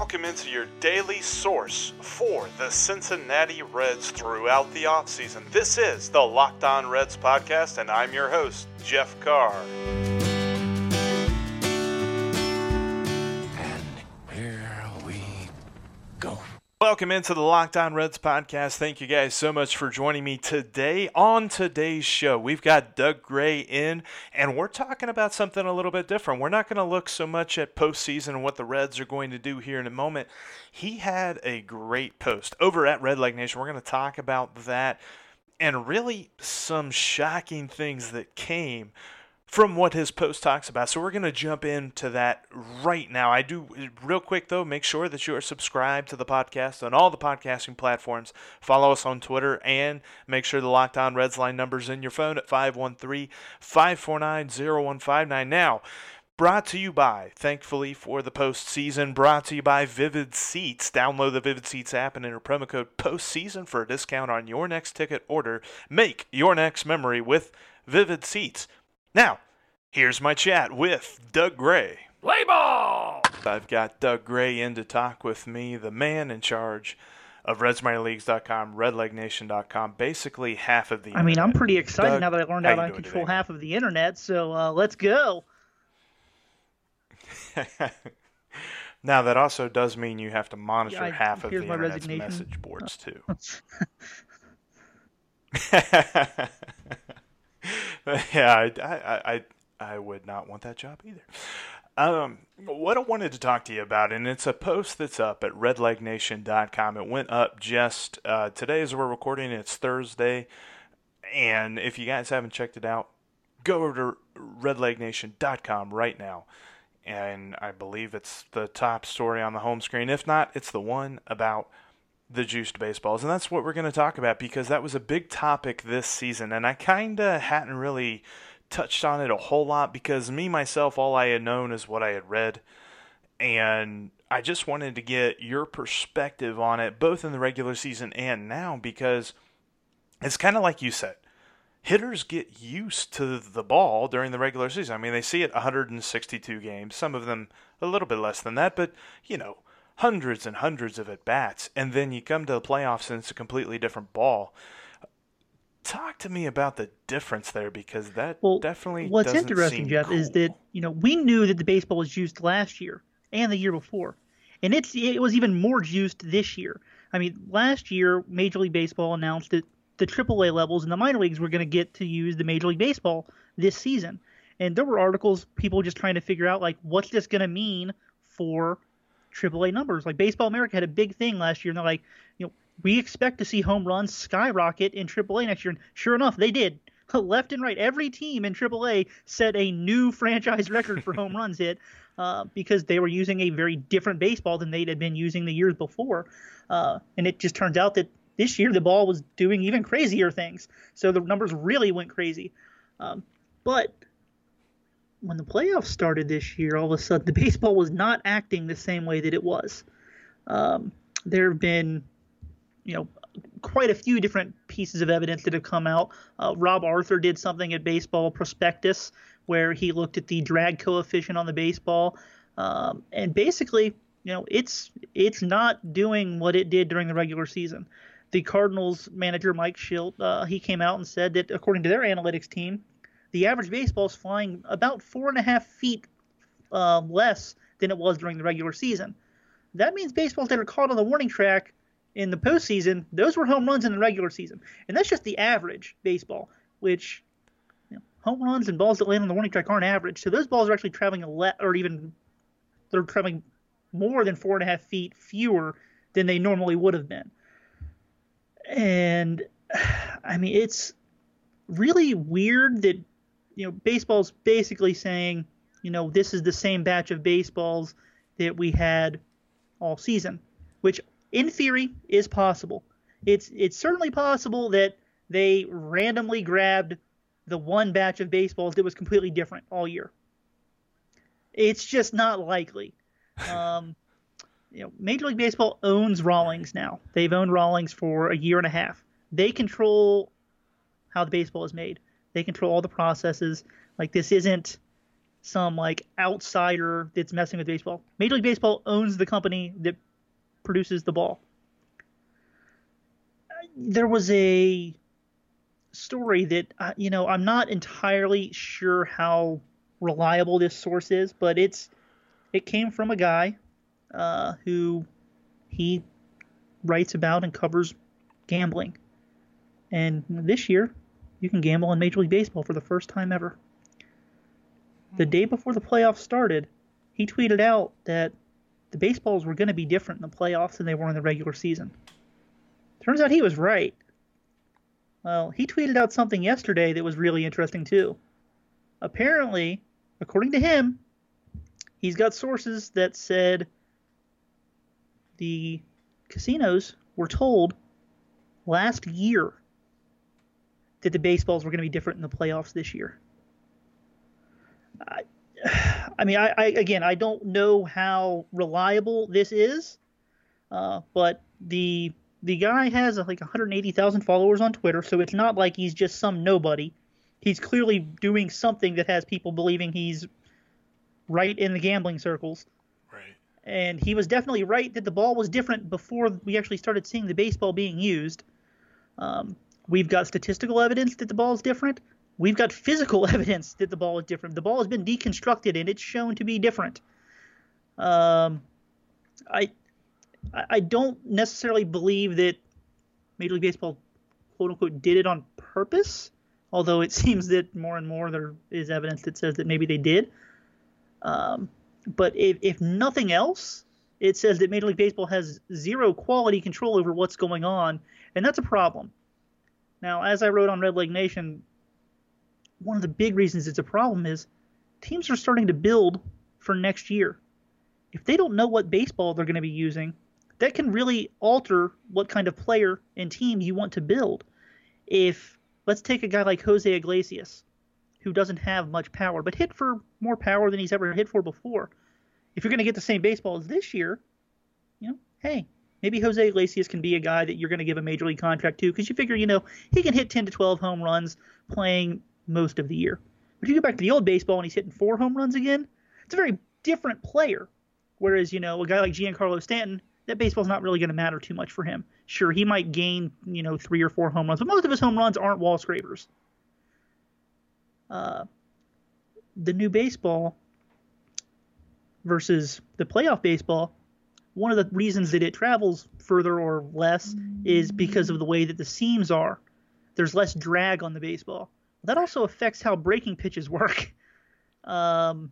Welcome into your daily source for the Cincinnati Reds throughout the offseason. This is the Locked On Reds podcast, and I'm your host, Jeff Carr. Welcome into the Locked On Reds podcast. Thank you guys so much for joining me today. On today's show, we've got Doug Gray in, and we're talking about something a little bit different. We're not going to look so much at postseason and what the Reds are going to do here in a moment. He had a great post over at Redleg Nation. We're going to talk about that and really some shocking things that came from what his post talks about. So we're going to jump into that right now. I do real quick though, make sure that you are subscribed to the podcast on all the podcasting platforms. Follow us on Twitter and make sure the Locked On Reds line number's in your phone at 513-549-0159. Now, brought to you by, thankfully for the postseason, brought to you by Vivid Seats. Download the Vivid Seats app and enter promo code postseason for a discount on your next ticket order. Make your next memory with Vivid Seats. Now, here's my chat with Doug Gray. Play ball! I've got Doug Gray in to talk with me, the man in charge of RedsMinorLeagues.com, RedLegNation.com, basically half of the I mean, I'm pretty excited Doug, now that I learned how how you to control today, half of the internet. So uh, let's go. now, that also does mean you have to monitor Yeah, I- half of the internet's resignation. message boards, too. yeah, I, I, I, I would not want that job either. Um, what I wanted to talk to you about, and it's a post that's up at redlegnation.com. It went up just uh, today as we're recording. It's Thursday, and if you guys haven't checked it out, go over to redlegnation.com right now. And I believe it's the top story on the home screen. If not, it's the one about the juiced baseballs. And that's what we're going to talk about because that was a big topic this season. And I kind of hadn't really touched on it a whole lot because me, myself, all I had known is what I had read. And I just wanted to get your perspective on it, both in the regular season and now, because it's kind of like you said. Hitters get used to the ball during the regular season. I mean, they see it 162 games, some of them a little bit less than that, but, you know, hundreds and hundreds of at bats, and then you come to the playoffs and it's a completely different ball. Talk to me about the difference there because that Well, definitely what's interesting, Jeff, is that you know we knew that the baseball was used last year and the year before, and it's it was even more juiced this year. I mean, last year Major League Baseball announced that the AAA levels and the minor leagues were going to get to use the Major League Baseball this season, and there were articles people just trying to figure out like what's this going to mean for AAA numbers. Like Baseball America had a big thing last year, and they're like, you know, we expect to see home runs skyrocket in AAA next year, and sure enough, they did. Left and right, every team in AAA set a new franchise record for home runs hit uh, because they were using a very different baseball than they had been using the years before. Uh, and it just turns out that this year the ball was doing even crazier things. So the numbers really went crazy. Um, but when the playoffs started this year, all of a sudden the baseball was not acting the same way that it was. Um, there have been, you know, quite a few different pieces of evidence that have come out. Uh, Rob Arthur did something at Baseball Prospectus where he looked at the drag coefficient on the baseball, um, and basically, you know, it's it's not doing what it did during the regular season. The Cardinals manager Mike Shildt, uh, he came out and said that according to their analytics team, the average baseball is flying about four and a half feet uh, less than it was during the regular season. That means baseballs that are caught on the warning track in the postseason, those were home runs in the regular season, and that's just the average baseball. Which you know, home runs and balls that land on the warning track aren't average, so those balls are actually traveling a le- or even they're traveling more than four and a half feet fewer than they normally would have been. And I mean, it's really weird that you know baseball's basically saying, you know, this is the same batch of baseballs that we had all season, which in theory is possible. It's it's certainly possible that they randomly grabbed the one batch of baseballs that was completely different all year. It's just not likely. Um, you know, Major League Baseball owns Rawlings now. They've owned Rawlings for a year and a half. They control how the baseball is made. They control all the processes. Like this isn't some like outsider that's messing with baseball. Major League Baseball owns the company that produces the ball. There was a story that uh, you know I'm not entirely sure how reliable this source is, but it's it came from a guy uh, who he writes about and covers gambling. And this year, you can gamble in Major League Baseball for the first time ever. The hmm. day before the playoffs started, he tweeted out that the baseballs were going to be different in the playoffs than they were in the regular season. Turns out he was right. Well, he tweeted out something yesterday that was really interesting too. Apparently, according to him, he's got sources that said the casinos were told last year that the baseballs were going to be different in the playoffs this year. I, I mean, I, I, again, I don't know how reliable this is, uh, but the the guy has uh, like 180,000 followers on Twitter, so it's not like he's just some nobody. He's clearly doing something that has people believing he's right in the gambling circles. Right. And he was definitely right that the ball was different before we actually started seeing the baseball being used. Um, we've got statistical evidence that the ball is different. We've got physical evidence that the ball is different. The ball has been deconstructed and it's shown to be different. Um, I I don't necessarily believe that Major League Baseball quote unquote did it on purpose, although it seems that more and more there is evidence that says that maybe they did. Um, but if, if nothing else, it says that Major League Baseball has zero quality control over what's going on, and that's a problem. Now, as I wrote on Redleg Nation, one of the big reasons it's a problem is teams are starting to build for next year. If they don't know what baseball they're going to be using, that can really alter what kind of player and team you want to build. If let's take a guy like Jose Iglesias, who doesn't have much power, but hit for more power than he's ever hit for before. If you're going to get the same baseball as this year, you know, hey, maybe Jose Iglesias can be a guy that you're going to give a major league contract to because you figure, you know, he can hit 10 to 12 home runs playing most of the year. But you go back to the old baseball and he's hitting four home runs again, it's a very different player. Whereas, you know, a guy like Giancarlo Stanton, that baseball's not really going to matter too much for him. Sure, he might gain, you know, three or four home runs, but most of his home runs aren't wall scrapers. Uh, the new baseball versus the playoff baseball, one of the reasons that it travels further or less is because of the way that the seams are. There's less drag on the baseball. That also affects how breaking pitches work. Um,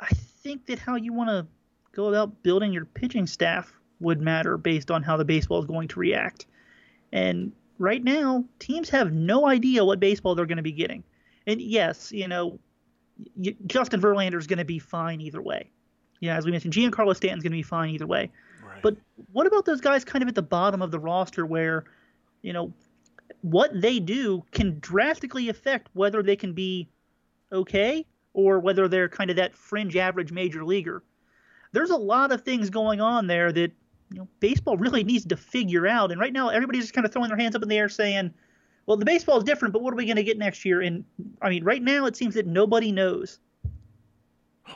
I think that how you want to go about building your pitching staff would matter based on how the baseball is going to react. And right now, teams have no idea what baseball they're going to be getting. And yes, you know, Justin Verlander is going to be fine either way. Yeah, as we mentioned, Giancarlo Stanton's going to be fine either way. Right. But what about those guys kind of at the bottom of the roster where, you know, what they do can drastically affect whether they can be okay or whether they're kind of that fringe average major leaguer there's a lot of things going on there that you know baseball really needs to figure out. And right now, everybody's just kind of throwing their hands up in the air saying, "Well, the baseball is different, but what are we going to get next year?" And I mean, right now, it seems that nobody knows.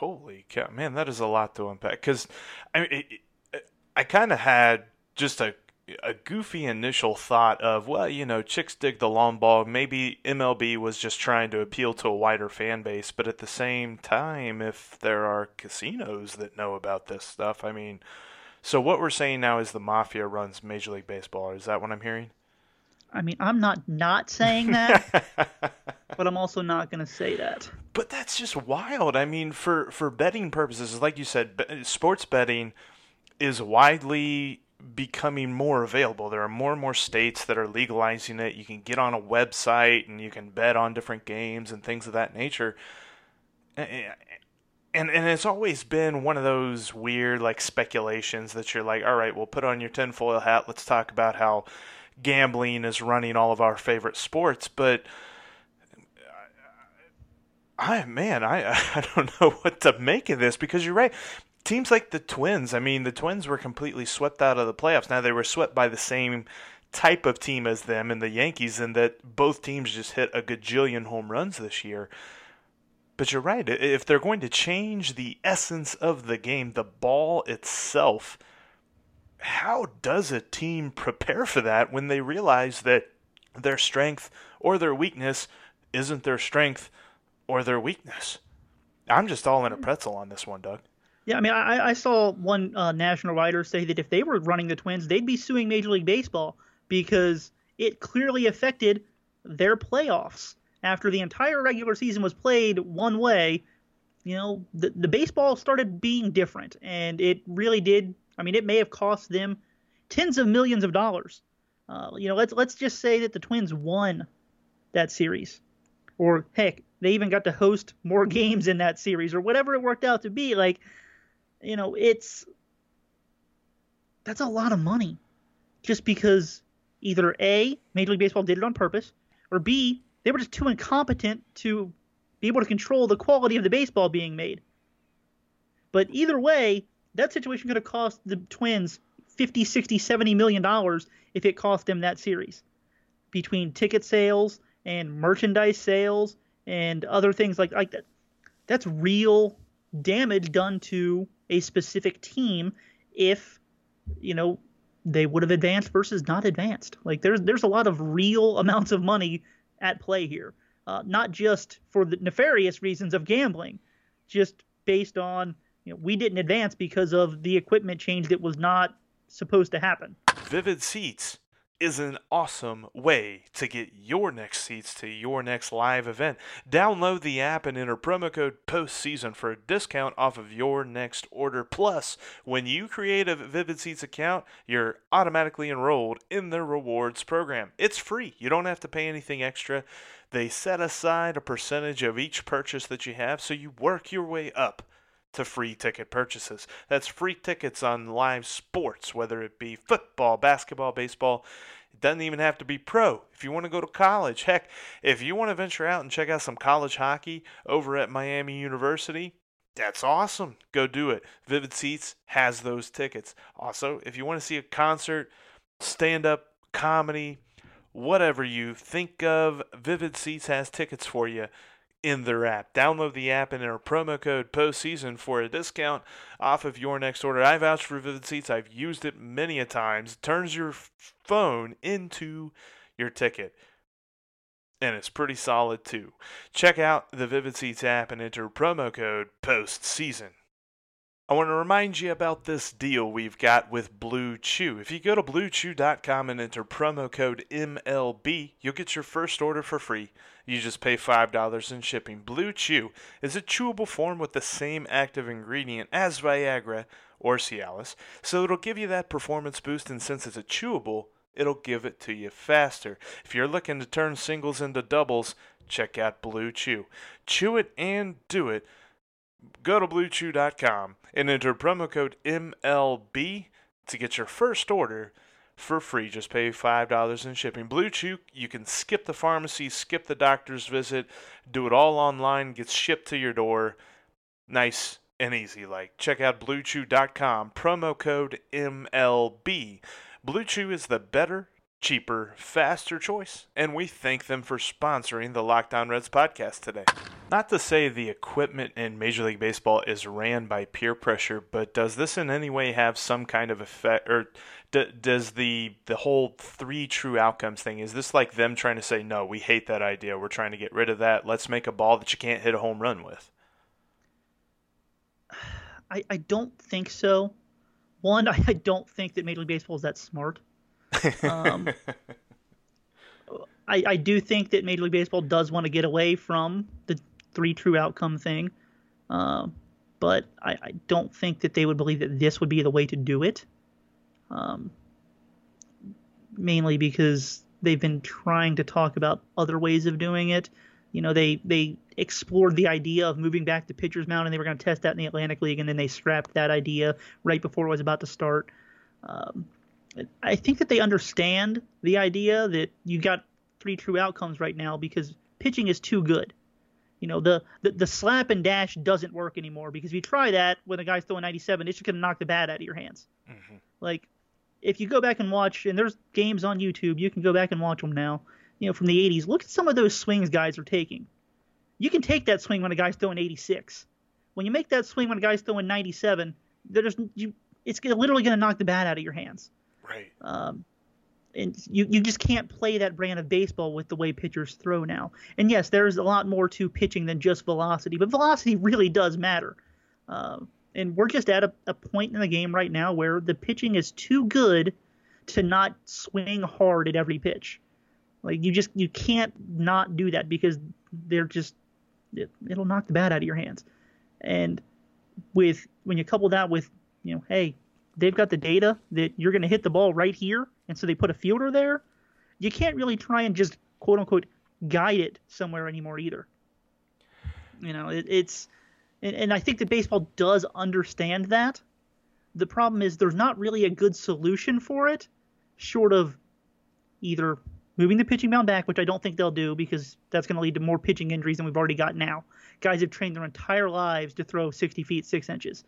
Holy cow, man, that is a lot to unpack. Because I mean, it, it, I kind of had just a a goofy initial thought of, well, you know, chicks dig the long ball. Maybe MLB was just trying to appeal to a wider fan base, but at the same time, if there are casinos that know about this stuff, I mean, so what we're saying now is the mafia runs Major League Baseball. Is that what I'm hearing? I mean, I'm not not saying that, but I'm also not going to say that. But that's just wild. I mean, for for betting purposes, like you said, sports betting is widely becoming more available. There are more and more states that are legalizing it. You can get on a website and you can bet on different games and things of that nature. And and it's always been one of those weird like speculations that you're like, all right, we'll put on your tinfoil hat. Let's talk about how gambling is running all of our favorite sports, but I man, I I don't know what to make of this because you're right. Teams like the Twins, I mean, the Twins were completely swept out of the playoffs. Now they were swept by the same type of team as them and the Yankees, and that both teams just hit a gajillion home runs this year. But you're right. If they're going to change the essence of the game, the ball itself, how does a team prepare for that when they realize that their strength or their weakness isn't their strength or their weakness? I'm just all in a pretzel on this one, Doug. Yeah, I mean, I, I saw one uh, national writer say that if they were running the Twins, they'd be suing Major League Baseball because it clearly affected their playoffs. After the entire regular season was played one way, you know, the, the baseball started being different, and it really did. I mean, it may have cost them tens of millions of dollars. Uh, you know, let's let's just say that the Twins won that series, or heck, they even got to host more games in that series, or whatever it worked out to be. Like, you know, it's that's a lot of money, just because either a Major League Baseball did it on purpose, or b they were just too incompetent to be able to control the quality of the baseball being made. But either way, that situation could have cost the Twins 50, 60, 70 million dollars if it cost them that series. Between ticket sales and merchandise sales and other things like, like that. That's real damage done to a specific team if, you know, they would have advanced versus not advanced. Like there's there's a lot of real amounts of money at play here, uh, not just for the nefarious reasons of gambling, just based on you know we didn't advance because of the equipment change that was not supposed to happen. Vivid Seats is an awesome way to get your next seats to your next live event. Download the app and enter promo code postseason for a discount off of your next order. Plus, when you create a Vivid Seats account, you're automatically enrolled in their rewards program. It's free. You don't have to pay anything extra. They set aside a percentage of each purchase that you have, so you work your way up to free ticket purchases. That's free tickets on live sports, whether it be football, basketball, baseball. It doesn't even have to be pro. If you want to go to college, heck, if you want to venture out and check out some college hockey over at Miami University, that's awesome. Go do it. Vivid Seats has those tickets. Also, if you want to see a concert, stand up comedy, whatever you think of, Vivid Seats has tickets for you in their app. Download the app and enter promo code postseason for a discount off of your next order. I vouch for Vivid Seats. I've used it many a times. It turns your phone into your ticket. And it's pretty solid too. Check out the Vivid Seats app and enter promo code postseason. I want to remind you about this deal we've got with Blue Chew. If you go to bluechew.com and enter promo code MLB, you'll get your first order for free. You just pay $5 in shipping. Blue Chew is a chewable form with the same active ingredient as Viagra or Cialis, so it'll give you that performance boost, and since it's a chewable, it'll give it to you faster. If you're looking to turn singles into doubles, check out Blue Chew. Chew it and do it go to bluechew.com and enter promo code MLB to get your first order for free. Just pay $5 in shipping. Blue Chew, you can skip the pharmacy, skip the doctor's visit, do it all online, gets shipped to your door. Nice and easy like. Check out bluechew.com, promo code MLB. Blue Chew is the better cheaper, faster choice, and we thank them for sponsoring the Locked On Reds podcast today. Not to say the equipment in Major League Baseball is ran by peer pressure, but does this in any way have some kind of effect, or d- does the the whole three true outcomes thing is this like them trying to say no, we hate that idea, we're trying to get rid of that, let's make a ball that you can't hit a home run with? I, I don't think so. One, I don't think that Major League Baseball is that smart. Um, I, I do think that Major League Baseball does want to get away from the three true outcome thing, uh, but I, I, don't think that they would believe that this would be the way to do it. Um, mainly because they've been trying to talk about other ways of doing it. You know, they they explored the idea of moving back to pitcher's mound, and they were going to test that in the Atlantic League, and then they scrapped that idea right before it was about to start. Um, I think that they understand the idea that you got three true outcomes right now because pitching is too good. You know, the, the, the slap and dash doesn't work anymore because if you try that when a guy's throwing 97, it's just going to knock the bat out of your hands. Mm-hmm. Like, if you go back and watch, and there's games on YouTube, you can go back and watch them now, you know, from the 80s. Look at some of those swings guys are taking. You can take that swing when a guy's throwing 86. When you make that swing when a guy's throwing 97, there's you, it's literally going to knock the bat out of your hands. Right. Um, and you, you just can't play that brand of baseball with the way pitchers throw now. And yes, there's a lot more to pitching than just velocity, but velocity really does matter. Um, and we're just at a, a point in the game right now where the pitching is too good to not swing hard at every pitch. Like you just you can't not do that because they're just it, it'll knock the bat out of your hands. And with when you couple that with you know, hey, they've got the data that you're going to hit the ball right here, and so they put a fielder there. You can't really try and just quote unquote guide it somewhere anymore either. You know, it, it's and, and I think that baseball does understand that. The problem is there's not really a good solution for it, short of either moving the pitching mound back, which I don't think they'll do because that's going to lead to more pitching injuries than we've already got now. Guys have trained their entire lives to throw 60 feet 6 inches.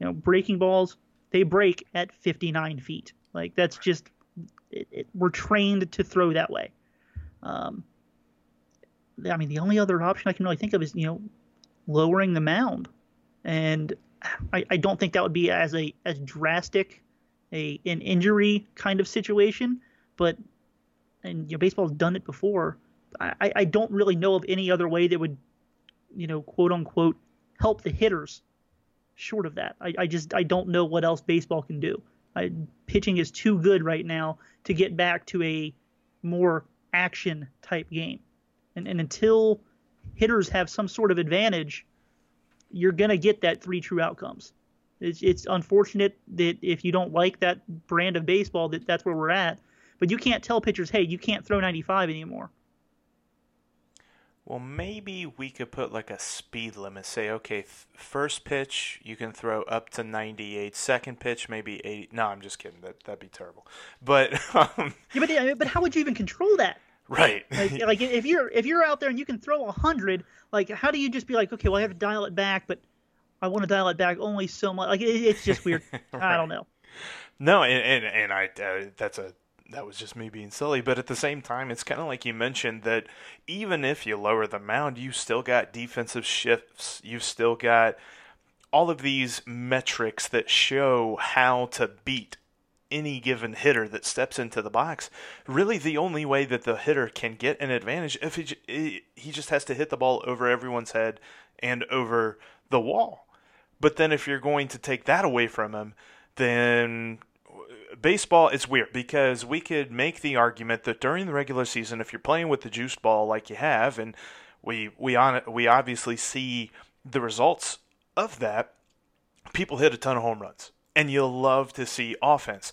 You know, breaking balls, they break at 59 feet. Like that's just it, it, we're trained to throw that way. Um, I mean, the only other option I can really think of is you know lowering the mound, and I, I don't think that would be as a as drastic a an injury kind of situation, but and you know baseball's done it before. I, I don't really know of any other way that would, you know, quote unquote, help the hitters short of that. I, I just I don't know what else baseball can do. I, pitching is too good right now to get back to a more action type game. And, and until hitters have some sort of advantage, you're going to get that three true outcomes. It's, it's unfortunate that if you don't like that brand of baseball, that that's where we're at. But you can't tell pitchers, hey, you can't throw 95 anymore. Well, maybe we could put like a speed limit. Say, okay, th- first pitch you can throw up to 98. Second pitch maybe 80. No, I'm just kidding. That that'd be terrible. But um, yeah, but but how would you even control that? Right. Like, like if you're if you're out there and you can throw 100, like how do you just be like, okay, well I have to dial it back, but I want to dial it back only so much. Like it, it's just weird. right. I don't know. No, and and, and I uh, that's a that was just me being silly. But at the same time, it's kind of like you mentioned that even if you lower the mound, you still got defensive shifts. You've still got all of these metrics that show how to beat any given hitter that steps into the box. Really, the only way that the hitter can get an advantage if he, he just has to hit the ball over everyone's head and over the wall. But then if you're going to take that away from him, then baseball it's weird because we could make the argument that during the regular season if you're playing with the juice ball like you have and we we on we obviously see the results of that people hit a ton of home runs and you'll love to see offense.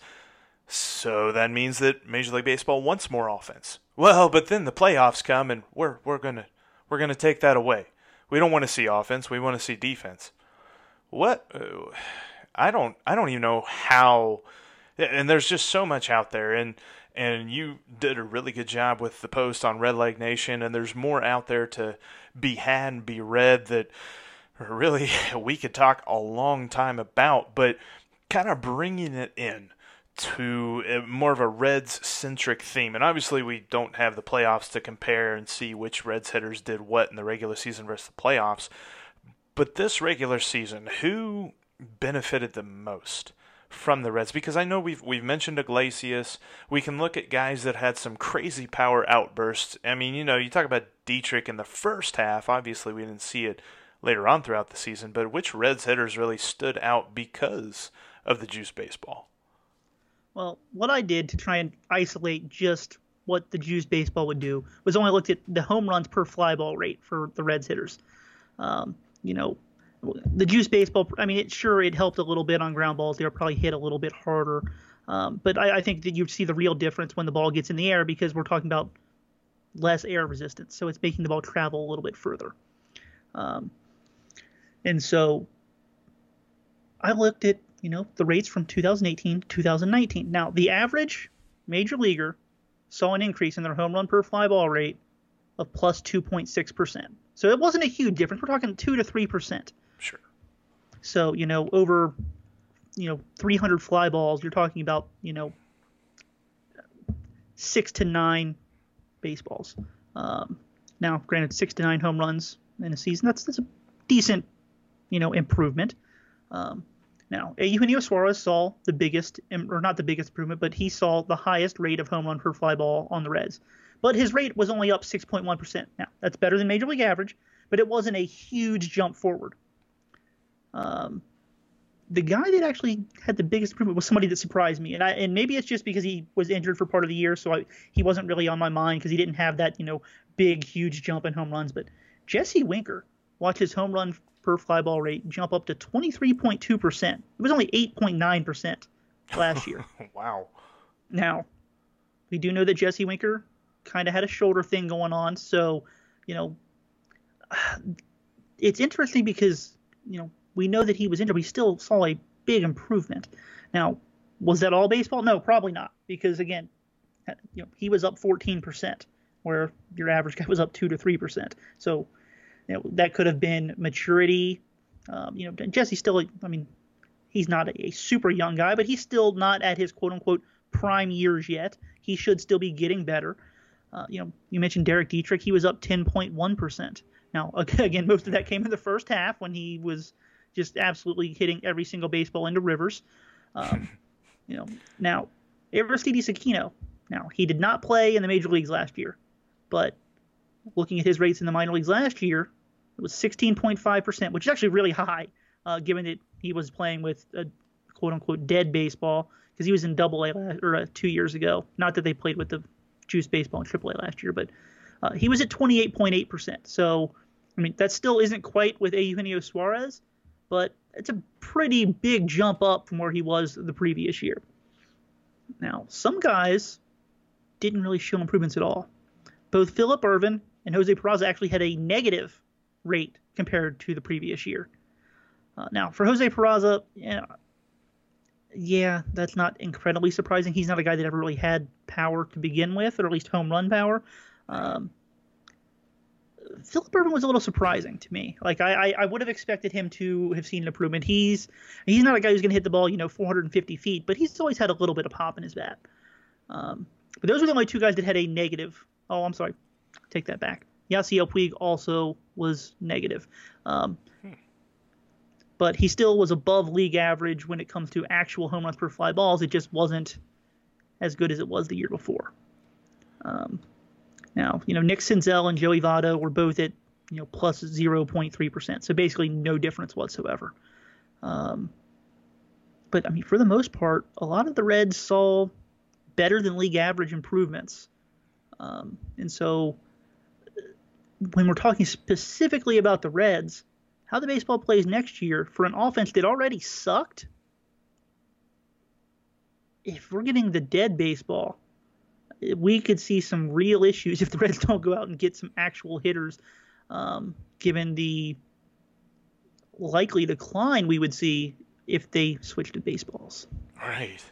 So that means that major league baseball wants more offense. Well but then the playoffs come and we're we're going to we're going to take that away. We don't want to see offense we want to see defense. What uh, I don't I don't even know how and there's just so much out there and and you did a really good job with the post on Redleg Nation and there's more out there to be had and be read that really we could talk a long time about but kind of bringing it in to more of a Reds centric theme. And obviously, we don't have the playoffs to compare and see which Reds hitters did what in the regular season versus the playoffs. But this regular season, who benefited the most? From the Reds because I know we've we've mentioned Iglesias. We can look at guys that had some crazy power outbursts. I mean, you know, you talk about Dietrich in the first half. Obviously, we didn't see it later on throughout the season, but which Reds hitters really stood out because of the juice baseball? Well, what I did to try and isolate just what the juice baseball would do was only looked at the home runs per fly ball rate for the Reds hitters. Um, you know, the juice baseball, I mean, it sure it helped a little bit on ground balls. They were probably hit a little bit harder, um, but I, I, think that you see the real difference when the ball gets in the air because we're talking about less air resistance, so it's making the ball travel a little bit further. Um, and so I looked at you know, the rates from 2018 to 2019. Now, the average major leaguer saw an increase in their home run per fly ball rate of plus 2.6%. So it wasn't a huge difference. We're talking 2 to 3%. Sure. So, you know, over you know, 300 fly balls, you're talking about, you know, 6 to 9 baseballs. Um, now, granted 6 to 9 home runs in a season, that's that's a decent, you know, improvement. Um, now, Eugenio Suarez saw the biggest, or not the biggest improvement, but he saw the highest rate of home run per fly ball on the Reds. But his rate was only up 6.1%. Now, that's better than major league average, but it wasn't a huge jump forward. Um, the guy that actually had the biggest improvement was somebody that surprised me, and I and maybe it's just because he was injured for part of the year, so I, he wasn't really on my mind because he didn't have that you know big huge jump in home runs. But Jesse Winker, watch his home run per fly ball rate jump up to 23.2 percent. It was only 8.9 percent last year. wow. Now, we do know that Jesse Winker kind of had a shoulder thing going on, so you know it's interesting because you know we know that he was injured, he still saw a big improvement. Now, was that all baseball? No, probably not, because again, you know, he was up 14%, where your average guy was up two to three percent. So, you know, that could have been maturity. Um, you know, Jesse still, I mean, he's not a, super young guy, but he's still not at his quote unquote prime years yet. He should still be getting better. Uh, you know, you mentioned Derek Dietrich; he was up 10.1 percent. Now, again, most of that came in the first half when he was just absolutely hitting every single baseball into Rivers. Um, you know, now Aristides Aquino. Now he did not play in the major leagues last year, but looking at his rates in the minor leagues last year, it was 16.5%, which is actually really high, uh, given that he was playing with a quote unquote dead baseball because he was in Double A or uh, two years ago. Not that they played with the juice baseball in Triple A last year, but uh, he was at 28.8%. So I mean that still isn't quite with Eugenio Suarez, but it's a pretty big jump up from where he was the previous year. Now, some guys didn't really show improvements at all. Both Phillip Ervin and Jose Peraza actually had a negative rate compared to the previous year. Uh, now, for Jose Peraza, yeah, yeah, that's not incredibly surprising. He's not a guy that ever really had power to begin with, or at least home run power. Um, Phillip Ervin was a little surprising to me. Like I, I, I, would have expected him to have seen an improvement. He's he's not a guy who's going to hit the ball, you know, 450 feet, but he's always had a little bit of pop in his bat. Um, but those were the only two guys that had a negative. Oh, I'm sorry, take that back. Yasiel Puig also was negative. Um, hmm. But he still was above league average when it comes to actual home runs per fly balls. It just wasn't as good as it was the year before. Um, now, you know, Nick Senzel and Joey Votto were both at, you know, plus 0.3%. So basically no difference whatsoever. Um, but, I mean, for the most part, a lot of the Reds saw better than league average improvements. Um, and so when we're talking specifically about the Reds, how the baseball plays next year for an offense that already sucked, if we're getting the dead baseball, we could see some real issues if the Reds don't go out and get some actual hitters, um, given the likely decline we would see if they switch to baseballs. Right,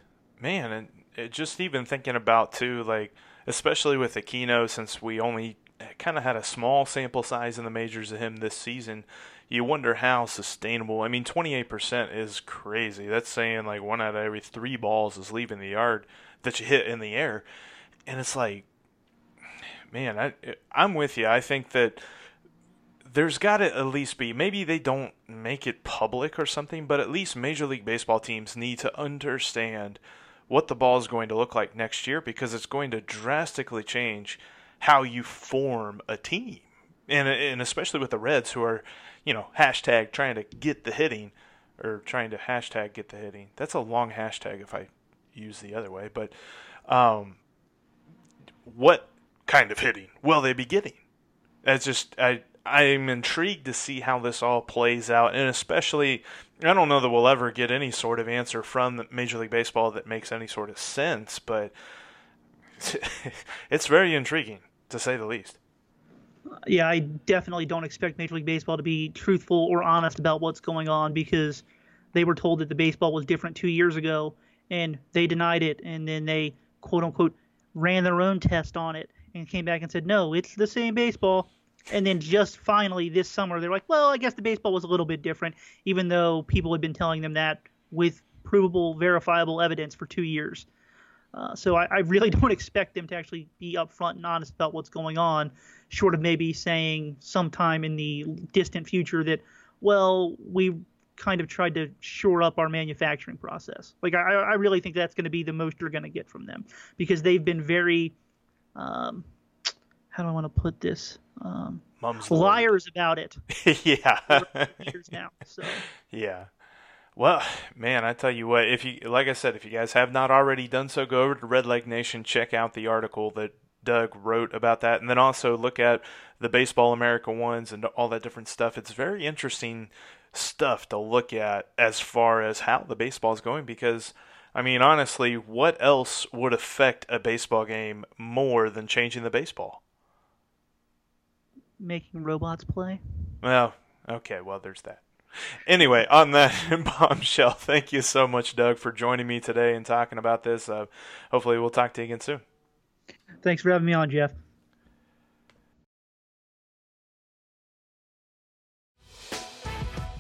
man, and it, just even thinking about too, like especially with Aquino, since we only kind of had a small sample size in the majors of him this season. You wonder how sustainable. I mean, 28% is crazy. That's saying like one out of every three balls is leaving the yard that you hit in the air and it's like, man, I I'm with you. I think that there's got to at least be maybe they don't make it public or something, but at least Major League Baseball teams need to understand what the ball is going to look like next year because it's going to drastically change how you form a team. And and especially with the Reds who are, you know, hashtag trying to get the hitting or trying to hashtag get the hitting. That's a long hashtag if I use the other way, but um, what kind of hitting will they be getting? It's just I I'm intrigued to see how this all plays out, and especially I don't know that we'll ever get any sort of answer from Major League Baseball that makes any sort of sense, but it's very intriguing to say the least. Yeah, I definitely don't expect Major League Baseball to be truthful or honest about what's going on because they were told that the baseball was different two years ago, and they denied it, and then they quote unquote ran their own test on it and came back and said no, it's the same baseball. And then just finally this summer, they're like, well, I guess the baseball was a little bit different, even though people had been telling them that with provable, verifiable evidence for two years. Uh, so I, I, really don't expect them to actually be upfront and honest about what's going on, short of maybe saying sometime in the distant future that, well, we kind of tried to shore up our manufacturing process. Like I, I really think that's going to be the most you're going to get from them because they've been very, um, how do I want to put this? Um, liars about it. yeah. years now. So. Yeah. Well, man, I tell you what, if you like I said, if you guys have not already done so, go over to Redleg Nation, check out the article that Doug wrote about that, and then also look at the Baseball America ones and all that different stuff. It's very interesting stuff to look at as far as how the baseball is going because I mean honestly, what else would affect a baseball game more than changing the baseball? Making robots play? Well, okay, well there's that. Anyway, on that bombshell, thank you so much, Doug, for joining me today and talking about this. Uh, hopefully, we'll talk to you again soon. Thanks for having me on, Jeff.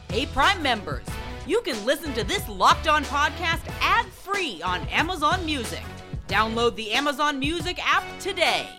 Hey, Prime members, you can listen to this Locked On podcast ad free on Amazon Music. Download the Amazon Music app today.